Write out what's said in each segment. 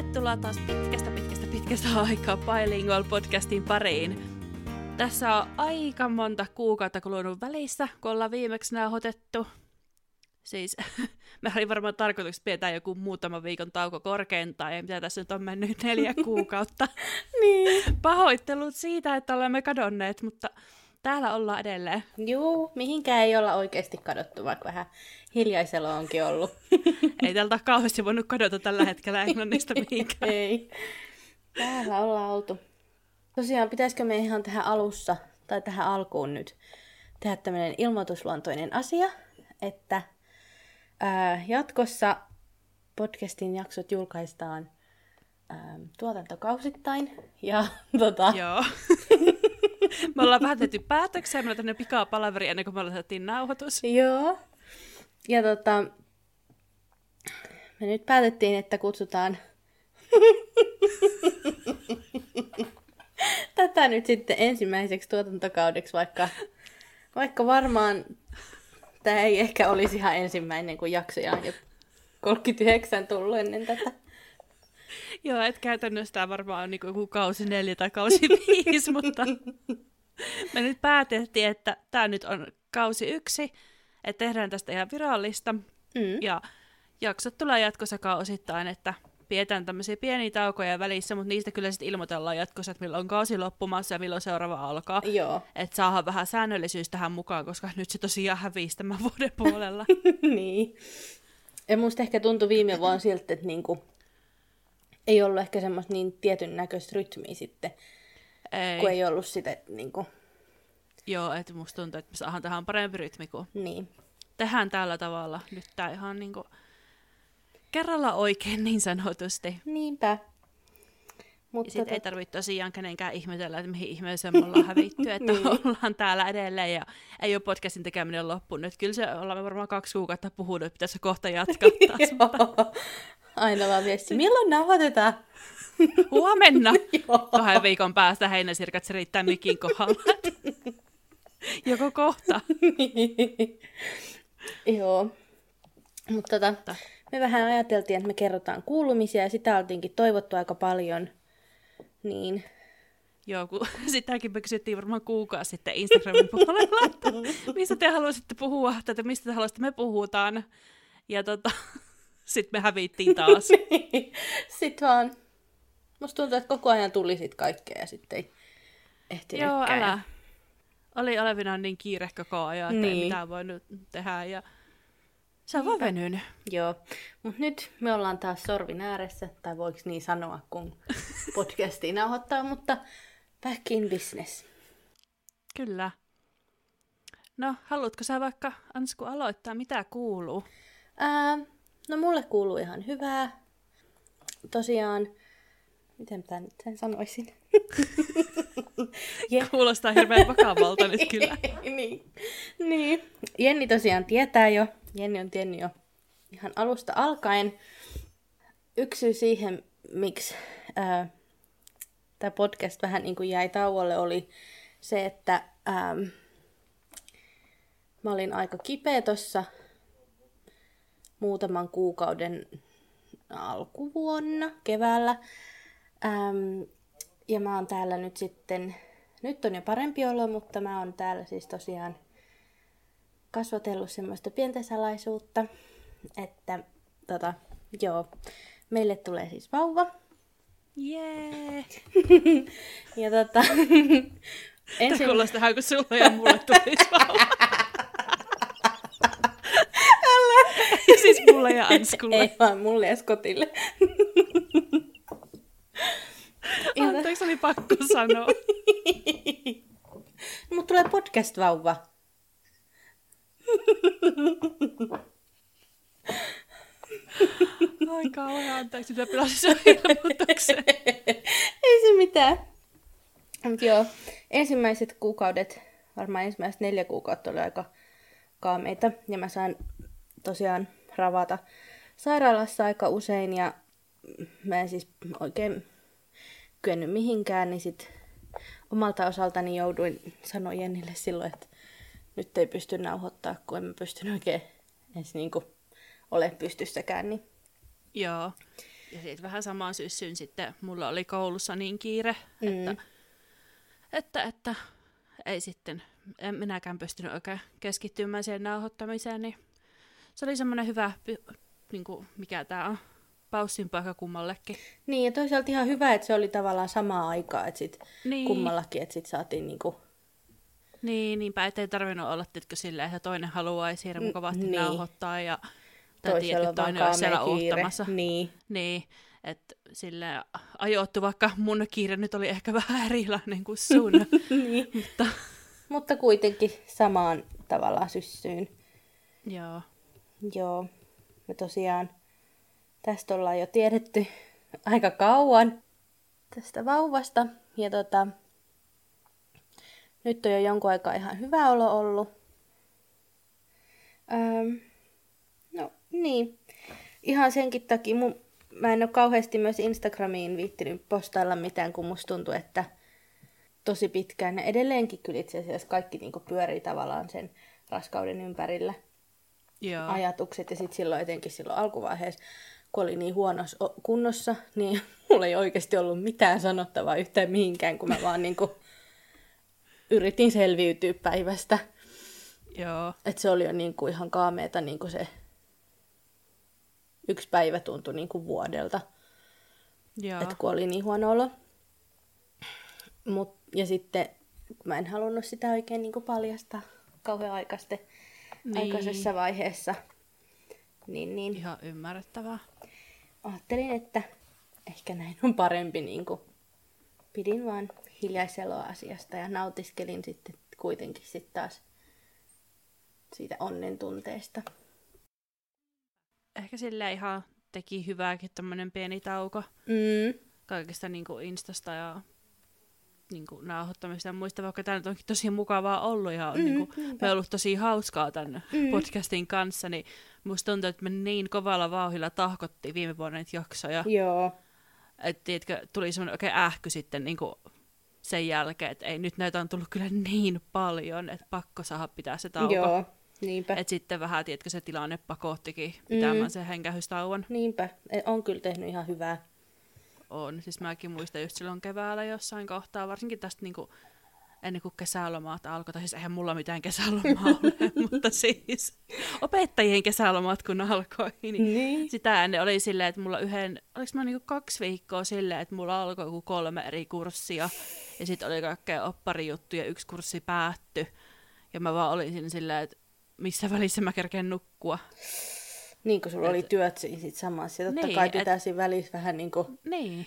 Tervetuloa taas pitkästä pitkästä pitkästä aikaa Bilingual podcastin pariin. Tässä on aika monta kuukautta kulunut välissä, kun ollaan viimeksi nauhoitettu. Siis me oli varmaan tarkoitus pitää joku muutama viikon tauko korkeintaan, ja mitä tässä nyt on mennyt neljä kuukautta. niin. Pahoittelut siitä, että olemme kadonneet, mutta täällä ollaan edelleen. Juu, mihinkään ei olla oikeasti kadottu, vaikka vähän hiljaisella onkin ollut. ei tältä ole kauheasti voinut kadota tällä hetkellä Englannista mihinkään. ei. Täällä ollaan oltu. Tosiaan, pitäisikö me ihan tähän alussa, tai tähän alkuun nyt, tehdä tämmöinen ilmoitusluontoinen asia, että ää, jatkossa podcastin jaksot julkaistaan ää, tuotantokausittain. Ja tota... Joo. me ollaan vähän tehty päätöksiä, me tänne pikaa palaveri ennen kuin me aloitettiin nauhoitus. Joo. Ja tota, me nyt päätettiin, että kutsutaan tätä nyt sitten ensimmäiseksi tuotantokaudeksi, vaikka, vaikka varmaan tämä ei ehkä olisi ihan ensimmäinen, kun jaksoja on jo 39 tullut ennen tätä. Joo, et käytännössä tämä varmaan on niin kausi neljä tai kausi viisi, mutta me nyt päätettiin, että tämä nyt on kausi yksi, että tehdään tästä ihan virallista. Mm. Ja jaksot tulee jatkossa kausittain, että pidetään tämmöisiä pieniä taukoja välissä, mutta niistä kyllä sitten ilmoitellaan jatkossa, että milloin kausi loppumassa ja milloin seuraava alkaa. Joo. Että saadaan vähän säännöllisyys tähän mukaan, koska nyt se tosiaan hävisi tämän vuoden puolella. niin. Ja musta ehkä tuntui viime vuonna siltä, että niinku, ei ollut ehkä semmoista niin tietyn näköistä rytmiä sitten, ei. kun ei ollut sitä niinku... Joo, että musta tuntuu, että me saadaan tähän parempi rytmi, kun niin. tehdään tällä tavalla. Nyt tää ihan niinku kerralla oikein niin sanotusti. Niinpä. Mutta sitten tot... ei tarvitse tosiaan kenenkään ihmetellä, että mihin ihmeeseen me ollaan hävitty, että niin. ollaan täällä edelleen ja ei ole podcastin tekeminen loppunut. Kyllä se ollaan varmaan kaksi kuukautta puhunut, että pitäisi kohta jatkaa taas. Aina vaan viesti, milloin nauhoitetaan? Huomenna. Kahden viikon päästä heinäsirkat se riittää mikin kohdalla. Joko kohta. Joo. Mutta tota, me vähän ajateltiin, että me kerrotaan kuulumisia ja sitä oltiinkin toivottu aika paljon. Niin. Joo, kun sitäkin me kysyttiin varmaan kuukausi sitten Instagramin puolella, että mistä te haluaisitte puhua, tai mistä te haluaisitte me puhutaan. Ja tota, sitten me hävittiin taas. Niin. sitten vaan, musta tuntuu, että koko ajan tuli sit kaikkea ja sitten ei ehtinyt Joo, älä. Oli olevinaan niin kiire koko ajan, että niin. ei mitään voinut tehdä. Ja se on vaan venynyt. Joo, mutta nyt me ollaan taas sorvin ääressä, tai voiko niin sanoa, kun podcastiin nauhoittaa, mutta back in business. Kyllä. No, haluatko sä vaikka, Ansku, aloittaa, mitä kuuluu? Ää, no, mulle kuuluu ihan hyvää. Tosiaan, miten mä sen sanoisin? yeah. Kuulostaa hirveän vakavalta nyt kyllä. niin. niin. Jenni tosiaan tietää jo, Jenni on tiennyt jo ihan alusta alkaen. Yksi syy siihen, miksi tämä podcast vähän niin kuin jäi tauolle, oli se, että ää, mä olin aika kipeä tuossa muutaman kuukauden alkuvuonna, keväällä. Ähm, ja mä oon täällä nyt sitten, nyt on jo parempi olo, mutta mä oon täällä siis tosiaan kasvatellut semmoista pientä salaisuutta, että tota, joo, meille tulee siis vauva. Jee! ja tota... ensin... Tämä kuulostaa kuin sulla ja mulle tulisi vauva. siis mulle ja Anskulle. Ei vaan mulle ja Skotille. Anteeksi, oli pakko sanoa. Mut tulee podcast-vauva. Ai kauhean, anteeksi, mitä pilasin sen Ei se mitään. Mut joo, ensimmäiset kuukaudet, varmaan ensimmäiset neljä kuukautta oli aika kaameita. Ja mä sain tosiaan ravata sairaalassa aika usein ja mä en siis oikein kyennyt mihinkään, niin sit omalta osaltani jouduin sanoa Jennille silloin, että nyt ei pysty nauhoittaa, kun en pysty oikein edes niinku ole pystyssäkään. Niin... Joo. Ja sitten vähän samaan syssyyn sitten mulla oli koulussa niin kiire, Mm. että, että, että ei sitten, en minäkään pystynyt oikein keskittymään siihen nauhoittamiseen, niin se oli semmoinen hyvä, niin kuin, mikä tämä on, paussin paikka kummallekin. Niin, ja toisaalta ihan hyvä, että se oli tavallaan samaa aikaa, että sit Niin. kummallakin, että sit saatiin niinku... Niin, niinpä, ettei tarvinnut olla, tiedätkö, silleen, että toinen haluaisi hirveän N- kovasti niin. nauhoittaa ja tai on toinen olisi siellä oottamassa. Niin. Niin, että sille ajoittu, vaikka mun kiire nyt oli ehkä vähän erilainen kuin sun. niin. mutta Mutta kuitenkin samaan tavallaan syssyyn. joo, Joo. Me tosiaan tästä ollaan jo tiedetty aika kauan tästä vauvasta. Ja tota, nyt on jo jonkun aikaa ihan hyvä olo ollut. Öm, no niin. Ihan senkin takia mun, mä en ole kauheasti myös Instagramiin viittinyt postailla mitään, kun musta tuntuu, että tosi pitkään ja edelleenkin kyllä itse asiassa kaikki niinku pyörii tavallaan sen raskauden ympärillä joo, ajatukset. Ja sitten silloin etenkin silloin alkuvaiheessa, kun oli niin huonossa kunnossa, niin mulla ei oikeasti ollut mitään sanottavaa yhtään mihinkään, kun mä vaan niinku yritin selviytyä päivästä. joo, Että se oli jo niinku ihan kaameeta niinku se yksi päivä tuntui niinku vuodelta, joo, että kun oli niin huono olo. Mut, ja sitten mä en halunnut sitä oikein niinku paljastaa kauhean aikaiste, Niin. aikaisessa vaiheessa. Niin, niin. ihan ymmärrettävää. ajattelin, että ehkä näin on parempi. Niin kuin pidin vaan hiljaiseloa asiasta ja nautiskelin sitten kuitenkin sitten taas siitä onnen tunteesta. Ehkä sille ihan teki hyvääkin tämmönen pieni tauko Mm. kaikista niin kuin Instasta ja niin kuin nauhoittamista ja muista, vaikka tämä nyt onkin tosi mukavaa ollut ja on Mm, mm, niin kuin, me ollut tosi hauskaa tämän Mm. mm. podcastin kanssa, niin musta tuntuu, että me niin kovalla vauhilla tahkottiin viime vuonna niitä jaksoja, Joo. että tiedätkö, tuli semmoinen oikein ähky sitten niin kuin sen jälkeen, että ei nyt näitä on tullut kyllä niin paljon, että pakko saada pitää se tauko. Joo. Niinpä. Että sitten vähän, tiedätkö, se tilanne pakottikin pitämään Mm. mm. sen hengähystauon. Niinpä. E, On kyllä tehnyt ihan hyvää. On. Siis mäkin muistan just silloin keväällä jossain kohtaa, varsinkin tästä niinku, ennen kuin kesälomat alkoi. Tai siis eihän mulla mitään kesälomaa ole, mutta siis opettajien kesälomat kun alkoi, niin Niin. sitä ennen oli silleen, että mulla yhden, oliko mä niinku kaksi viikkoa silleen, että mulla alkoi joku kolme eri kurssia, ja sitten oli kaikkea opparijuttuja, yksi kurssi päättyi, ja mä vaan olin siinä silleen, että missä välissä mä kerkeen nukkua. Niin kuin sulla Et- oli työt siinä sit samassa. Ja totta Niin, kai et- pitää siinä välissä vähän niin kuin... Niin.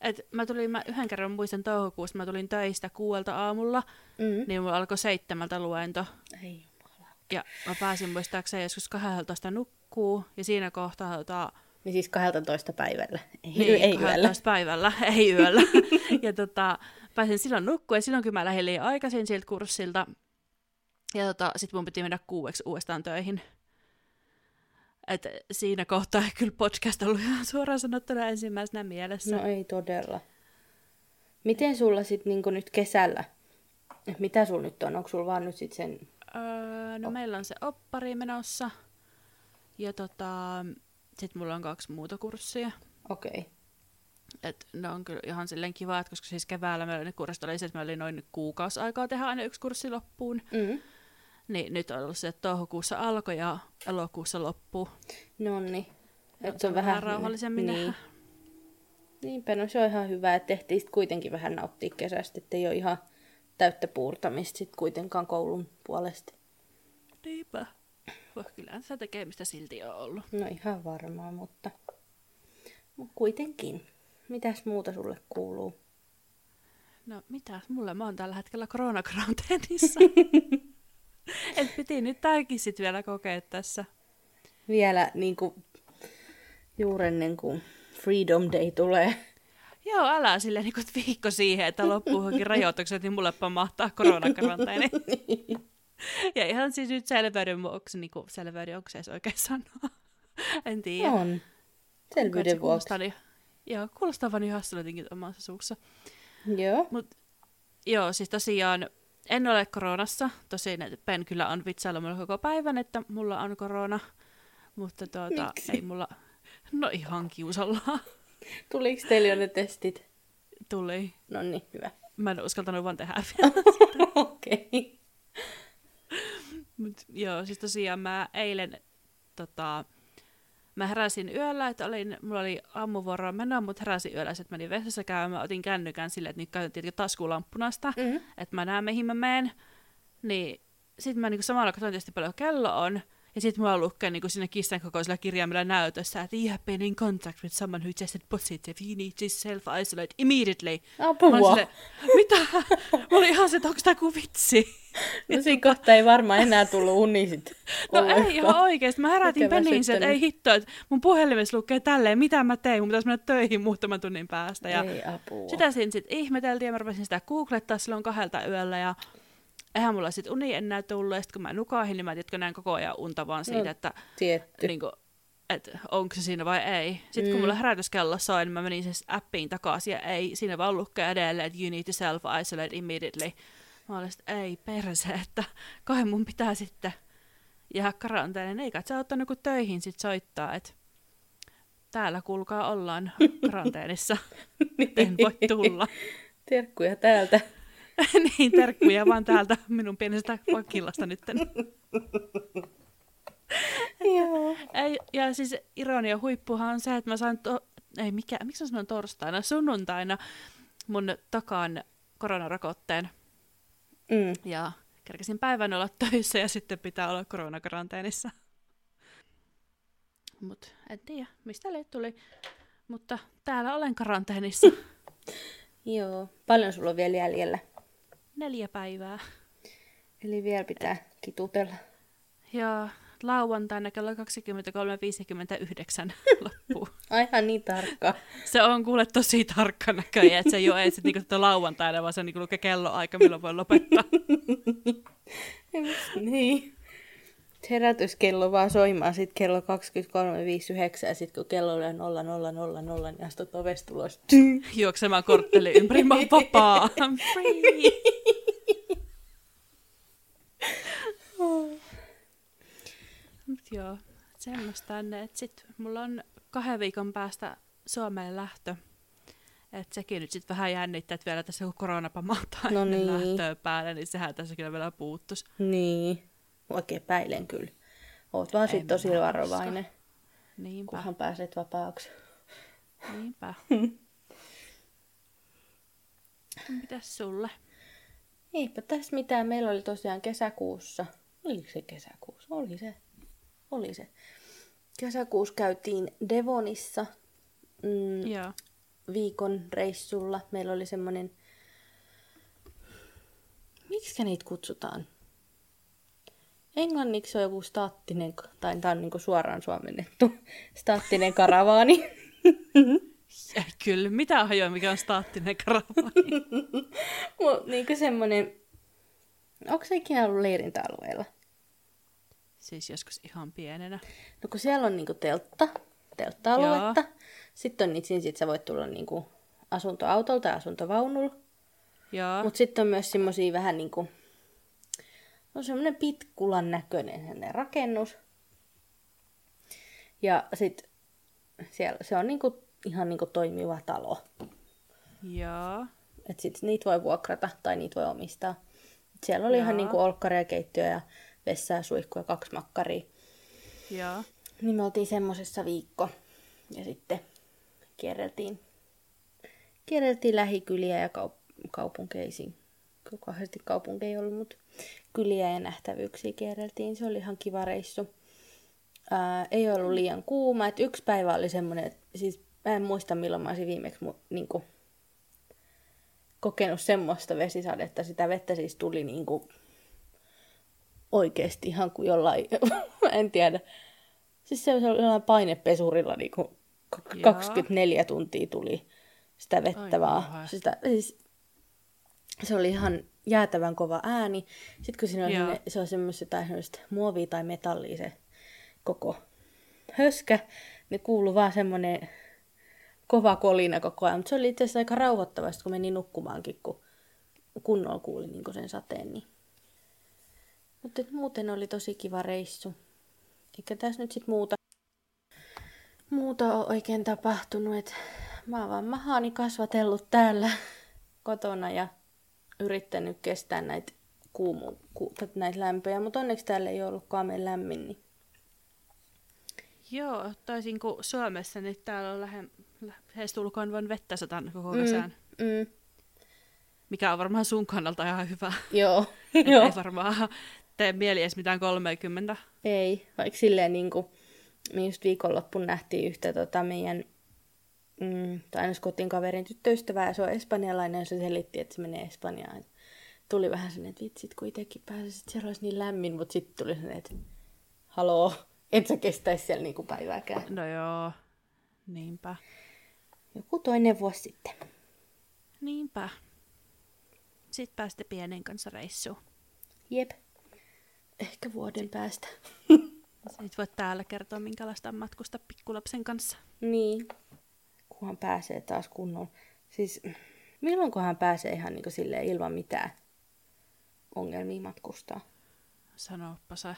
Et mä tulin, mä yhden kerran muistan toukokuussa, mä tulin töistä kuuelta aamulla, Mm. niin mulla alkoi seitsemältä luento. Ei. Ja mä pääsin muistaakseni joskus 12 nukkuu, ja siinä kohtaa tota, Niin siis 12 päivällä. Ei, niin, ei yöllä. 12 päivällä, ei yöllä. ja tota, pääsin silloin nukkua, ja silloin kun mä lähdin liian aikaisin siltä kurssilta, ja tota, sit mun piti mennä kuueksi uudestaan töihin. Et siinä kohtaa ei kyllä podcast ollut ihan suoraan sanottuna ensimmäisenä mielessä. No ei todella. Miten sulla sitten niinku nyt kesällä, mitä sulla nyt on? Onko sulla vaan nyt sit sen... Öö, no meillä on se oppari menossa. Ja tota, sit mulla on kaksi muuta kurssia. Okei. Okay. Et ne on kyllä ihan silleen kiva, koska siis keväällä meillä ne kurssit oli se, että meillä oli noin kuukausi aikaa tehdä aina yksi kurssi loppuun. Mm. Niin nyt on ollut se, että toukokuussa alkoi ja elokuussa loppuu. No niin. Ja Et se on vähän rauhallisemmin niin. nähdä. Niinpä, no se on ihan hyvä, että tehtiin sit kuitenkin vähän nauttia kesästä, ettei ole ihan täyttä puurtamista sit kuitenkaan koulun puolesta. Niinpä. Voi kyllä sitä tekemistä silti on ollut. No ihan varmaan, mutta, mutta kuitenkin. Mitäs muuta sulle kuuluu? No mitä, mulla mä oon tällä hetkellä koronakaranteenissa. Et piti nyt tääkin sit vielä kokea tässä. Vielä niin kuin, juuri ennen kuin Freedom Day tulee. Joo, älä silleen niin viikko siihen, että loppuu johonkin rajoitukset, niin mulle pamahtaa koronakaranteeni. ja ihan siis nyt selveyden vuoksi, niin kuin selveyden, onko se edes oikein sanoa? en tiedä. On. Selvyyden vuoksi. Kuulostaa, niin, joo, kuulostaa vaan niin hassulta jotenkin omassa suussa. Joo. Mut, joo, siis tosiaan en ole koronassa. Tosin Ben kyllä on vitsailla mulla koko päivän, että mulla on korona. Mutta tuota, Miksi? ei mulla... No ihan kiusallaan. Tuliko teillä jo ne testit? Tuli. No niin, hyvä. Mä en uskaltanut vaan tehdä vielä. Okei. Okay. Mut, joo, siis tosiaan mä eilen tota, mä heräsin yöllä, että olin, mulla oli aamuvuoroa menoa, mutta heräsin yöllä, että menin vessassa käymään, otin kännykän silleen, että nyt käytettiin taskulamppunasta, mm-hmm. että mä näen mihin mä menen. Niin sitten mä niinku samalla katsoin tietysti paljon kello on, ja sitten mulla lukee niin siinä kissan kokoisella kirjaimella näytössä, että you have been in contact with someone who tested positive, you need to self-isolate immediately. Apua. Sille, Mitä? Mä olin ihan se, että onko tämä kuin vitsi? No siinä kohta ei varmaan enää tullut uni sit. No ei ihan oikeesti. Mä herätin peniin että ei hitto, että mun puhelimessa lukee tälleen, mitä mä tein, mun pitäisi mennä töihin muutaman tunnin päästä. Ja ei apua. Sitä siinä sitten ihmeteltiin ja mä rupesin sitä googlettaa silloin kahdelta yöllä ja eihän mulla sitten uni enää tullut, ja sitten kun mä nukahin, niin mä tiedätkö, näin koko ajan unta vaan siitä, no, että, niin kuin, että onko se siinä vai ei. Sitten mm. kun mulla herätyskello soi, niin mä menin siis appiin takaisin, ja ei siinä vaan lukee edelleen, että you need to self-isolate immediately. Mä olin että ei perse, että kai mun pitää sitten jäädä karanteenin. Eikä se ottanut kuin töihin sitten soittaa, että täällä kuulkaa ollaan karanteenissa. en voi tulla. Terkkuja täältä. niin, terkkuja vaan täältä minun pienestä vakillasta nyt. Joo. ja siis ironia huippuhan on se, että mä sain, to- ei mikä, miksi mä sanon torstaina, sunnuntaina mun takan koronarokotteen. Mm. Ja kerkesin päivän olla töissä ja sitten pitää olla koronakaranteenissa. Mutta en tiedä, mistä le tuli. Mutta täällä olen karanteenissa. Joo. Paljon sulla on vielä jäljellä? Neljä päivää. Eli vielä pitää kitutella. Joo, lauantaina kello 23.59 loppuu. Aivan niin tarkka. Se on kuule tosi tarkka näköjään, että se ei ole edes niinku lauantaina, vaan se niinku kelloaika, milloin voi lopettaa. niin. Herätyskello vaan soimaan sitten kello 23.59 ja sitten kun kello oli 0000, niin astut ovesta ulos. Juoksemaan kortteli ympäri, mä vapaa. I'm free. Mut joo, semmoista tänne, että sit mulla on kahden viikon päästä Suomeen lähtö. Et sekin nyt sitten vähän jännittää, että vielä tässä kun korona pamahtaa no niin. lähtöä päälle, niin sehän tässä kyllä vielä puuttus. Niin, oikein päilen kyllä. Oot vaan sitten tosi varovainen, Niinpä. kunhan pääset vapaaksi. Niinpä. Mitäs sulle? Eipä tässä mitään. Meillä oli tosiaan kesäkuussa. Oliko se kesäkuussa? Oli se oli se. Kesäkuussa käytiin Devonissa mm, Joo. viikon reissulla. Meillä oli semmoinen, miksi niitä kutsutaan? Englanniksi on joku staattinen, tai tämä on niinku suoraan suomennettu, staattinen karavaani. Kyllä, mitä hajoa, mikä on staattinen karavaani? niinku semmoinen, onko se ikinä ollut leirintäalueella? Siis joskus ihan pienenä. No kun siellä on niinku teltta, teltta-aluetta. Joo. Sitten on niitä, sit sä voit tulla niinku asuntoautolla tai asuntovaunulla. Mutta sitten on myös semmoisia vähän niinku, no semmoinen pitkulan näköinen rakennus. Ja sitten siellä se on niinku, ihan niinku toimiva talo. Joo. Et sit niitä voi vuokrata tai niitä voi omistaa. Siellä oli Jaa. ihan niinku olkkari ja keittiö ja vessaa, suihku ja kaksi makkaria. Joo. Niin me oltiin semmosessa viikko. Ja sitten kierreltiin, kierreltiin lähikyliä ja kaup- kaupunkeisiin. Kauheasti kaupunkeja ei ollut, mutta kyliä ja nähtävyyksiä kierreltiin. Se oli ihan kiva reissu. Ää, ei ollut liian kuuma. Et yksi päivä oli semmoinen, että siis mä en muista milloin mä olisin viimeksi mu- niinku, kokenut semmoista vesisadetta. Sitä vettä siis tuli niinku oikeasti ihan kuin jollain, en tiedä. Siis se oli jollain painepesurilla niin kuin 24 tuntia tuli sitä vettä vaan. Sitä, siis, se oli ihan jäätävän kova ääni. Sitten kun siinä on se on semmoista tai semmoista muovia tai metallia se koko höskä, niin kuuluu vaan semmoinen kova kolina koko ajan. Mutta se oli itse asiassa aika rauhoittavasti, kun meni nukkumaankin, kun kunnolla kuuli niin sen sateen. Niin mutta muuten oli tosi kiva reissu. Eikä tässä nyt sit muuta, muuta ole oikein tapahtunut. Et mä oon vaan mahaani kasvatellut täällä kotona ja yrittänyt kestää näitä, kuumu, ku, näitä lämpöjä, mutta onneksi täällä ei ollut kaamen lämmin. Niin... Joo, toisin kuin Suomessa, niin täällä on lähe, lähestulkoon vain vettä sataan koko kesän. Mm, mm. Mikä on varmaan sun kannalta ihan hyvä. Joo. Joo. ei varmaan tee mieli edes mitään 30. Ei, vaikka silleen niin kuin, me just viikonloppuun nähtiin yhtä tota, meidän mm, tai kotiin kaverin tyttöystävää, ja se on espanjalainen, ja se selitti, että se menee Espanjaan. Tuli vähän sellainen, että vitsit, kun itsekin pääsisit, siellä olisi niin lämmin, mutta sitten tuli sellainen, että haloo, et sä kestäisi siellä niinku päivääkään. No joo, niinpä. Joku toinen vuosi sitten. Niinpä. Sitten pääsitte pienen kanssa reissuun. Jep. Ehkä vuoden päästä. Sitten voit täällä kertoa, minkälaista on matkusta pikkulapsen kanssa. Niin. Kunhan pääsee taas kunnolla. Siis milloinkohan pääsee ihan niin sille ilman mitään ongelmia matkustaa? Sanoppa se.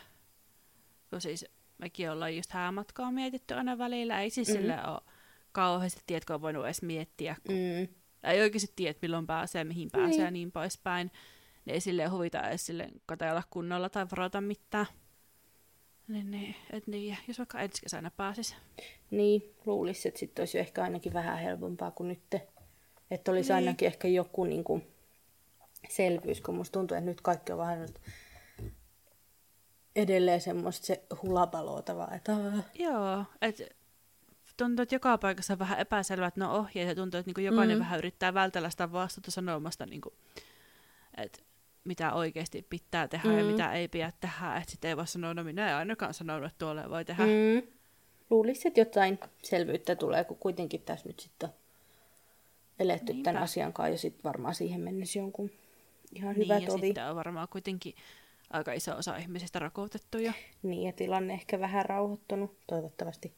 Kun siis mekin ollaan just häämatkaa mietitty aina välillä. Ei siis mm. sille ole kauheasti, tiedätkö, on voinut edes miettiä. Kun mm. Ei oikeasti tiedä, milloin pääsee, mihin pääsee niin. ja niin poispäin. Ne ei silleen huvita edes silleen katella kunnolla tai varata mitään. Niin, niin, et niin, jos vaikka ensi kesänä pääsis. Niin, luulisi, että sitten olisi ehkä ainakin vähän helpompaa kuin nyt. Että olisi niin. ainakin ehkä joku niin kuin, selvyys, kun musta tuntuu, että nyt kaikki on vähän nyt edelleen semmoista se hulapaloota Että... Joo, että tuntuu, että joka paikassa on vähän epäselvät no ohjeet ja tuntuu, että niin jokainen mm. vähän yrittää vältellä sitä vastuuta sanomasta, niin kuin, että mitä oikeasti pitää tehdä mm. ja mitä ei pidä tehdä. Että sitten ei voi sanoa, no minä en ainakaan sanonut, että tuolle voi tehdä. Mm. Luulisin, että jotain selvyyttä tulee, kun kuitenkin tässä nyt sitten on eletty Niinpä. tämän asian kanssa ja sitten varmaan siihen mennessä jonkun ihan niin, hyvä ja tovi. sitten on varmaan kuitenkin aika iso osa ihmisistä rakotettu jo. Niin, ja tilanne ehkä vähän rauhoittunut, toivottavasti.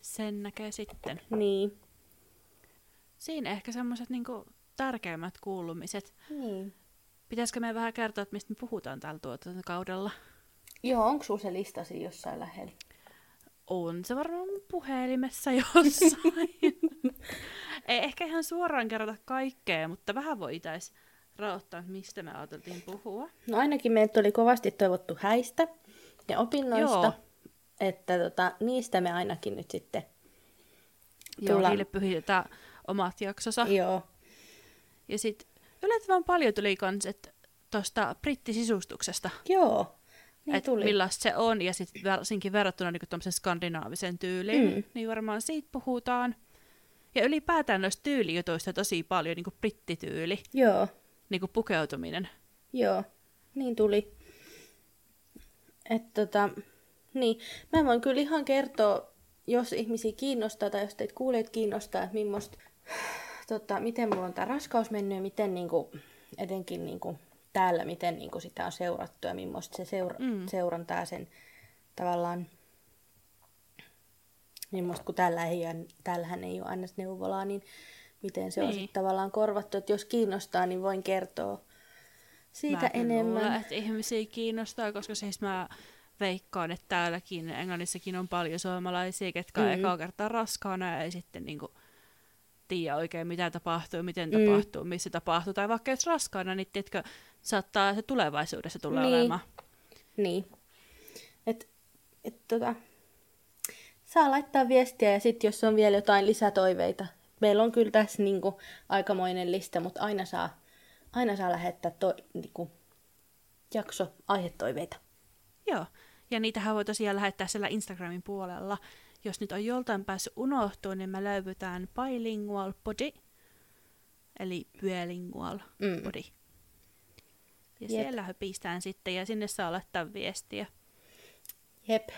Sen näkee sitten. Niin. Siinä ehkä semmoiset niinku tärkeimmät kuulumiset. Niin. Pitäisikö me vähän kertoa, että mistä me puhutaan tällä tuotantokaudella? Joo, onko sinulla se listasi jossain lähellä? On se varmaan puhelimessa jossain. Ei ehkä ihan suoraan kerrota kaikkea, mutta vähän voitaisiin raottaa, mistä me ajateltiin puhua. No ainakin meiltä oli kovasti toivottu häistä ja opinnoista. Joo. Että tota, niistä me ainakin nyt sitten Joo, tullaan. niille pyhitetään omat jaksosa. Joo. Ja sitten yllättävän paljon tuli kans, että tuosta brittisisustuksesta. Joo, niin että tuli. millaista se on, ja sitten varsinkin verrattuna niin skandinaavisen tyyliin, mm. niin varmaan siitä puhutaan. Ja ylipäätään noista tyylijutuista tosi paljon, niin kuin brittityyli. Joo. Niin kuin pukeutuminen. Joo, niin tuli. Että tota, niin, mä voin kyllä ihan kertoa, jos ihmisiä kiinnostaa tai jos teitä kuulijat kiinnostaa, että millaista tota, miten mulla on tämä raskaus mennyt ja miten niin kuin, etenkin niin kuin, täällä, miten niin kuin, sitä on seurattu ja millaista se seura- mm. seurantaa sen tavallaan millaista, kun täällä ei, täällähän ei ole aina neuvolaa, niin miten se niin. on sitten tavallaan korvattu. Että jos kiinnostaa, niin voin kertoa siitä mä enemmän. Luulen, että ihmisiä kiinnostaa, koska siis mä veikkaan, että täälläkin Englannissakin on paljon suomalaisia, ketkä mm. ekaa kertaa raskaana ja ei sitten niinku tiedä oikein, mitä tapahtuu, miten mm. tapahtuu, missä tapahtuu. Tai vaikka jos raskaana, niin tiedätkö, saattaa se tulevaisuudessa tulla niin. olemaan. Niin. Et, et tota, saa laittaa viestiä ja sitten jos on vielä jotain lisätoiveita. Meillä on kyllä tässä niinku aikamoinen lista, mutta aina saa, aina saa lähettää to, niinku, jakso aihetoiveita. Joo, ja niitähän voi tosiaan lähettää siellä Instagramin puolella jos nyt on joltain päässyt unohtua, niin me löyvytään bilingual body, eli bilingual mm. body. Ja Jep. siellä höpistään sitten, ja sinne saa laittaa viestiä. Jep.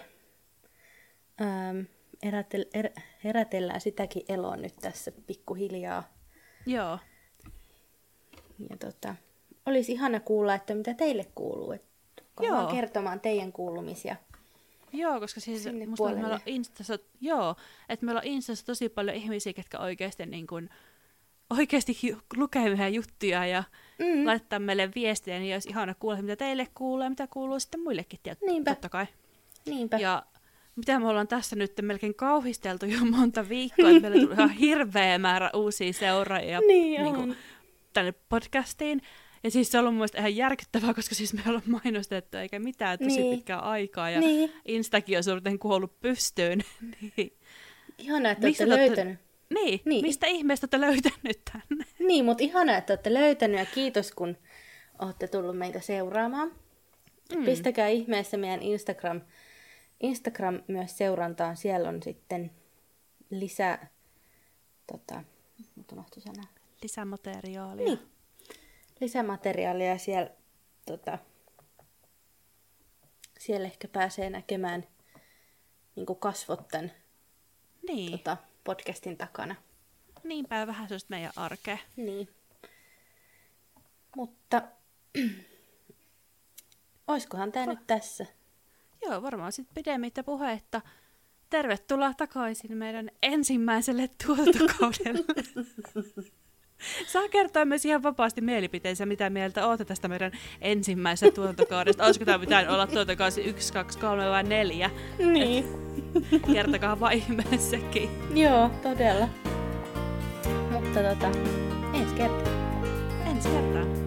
Ähm, herätel, er, herätellään sitäkin eloa nyt tässä pikkuhiljaa. Joo. Ja tota, olisi ihana kuulla, että mitä teille kuuluu. Että Joo. kertomaan teidän kuulumisia. Joo, koska siis Sinne musta meillä on Instassa, joo, että meillä on Instassa tosi paljon ihmisiä, jotka oikeasti niin kuin, oikeasti lukee meidän juttuja ja mm. laittaa meille viestiä, niin olisi ihana kuulla, mitä teille kuulee, mitä kuuluu sitten muillekin, tiedät, Niinpä. totta kai. Niinpä. Ja mitä me ollaan tässä nyt melkein kauhisteltu jo monta viikkoa, että meillä tuli ihan hirveä määrä uusia seuraajia Niin niinku, on. tänne podcastiin. Ja siis se on ollut mun mielestä ihan järkyttävää, koska siis me ollaan mainostettu eikä mitään tosi Niin. pitkää aikaa. Ja Niin. Instakin on suurten kuollut pystyyn. niin, Ihanaa, että Mistä olette te olette- löytänyt. niin, Niin. mistä ihmeestä olette löytänyt tänne? Niin, mutta ihanaa, että olette löytänyt ja kiitos, kun olette tullut meitä seuraamaan. Mm. Pistäkää ihmeessä meidän Instagram, Instagram myös seurantaan. Siellä on sitten lisää, tota, sana. Lisämateriaalia. Niin, lisämateriaalia siellä, tota, siellä ehkä pääsee näkemään niin kasvot tämän niin. tota, podcastin takana. niinpä vähän sellaista meidän arkea. Niin. Mutta oiskohan tämä nyt tässä? Joo, varmaan sitten pidemmittä puhetta. Tervetuloa takaisin meidän ensimmäiselle tuotantokaudelle. Saa kertoa myös ihan vapaasti mielipiteensä, mitä mieltä olette tästä meidän ensimmäisestä tuotantokaudesta. Olisiko tämä mitään olla tuotantokausi 1, 2, 3 vai 4? Niin. Kertokaa vaan ihmeessäkin. Joo, todella. Mutta tota, ensi kertaa. Ensi kertaa.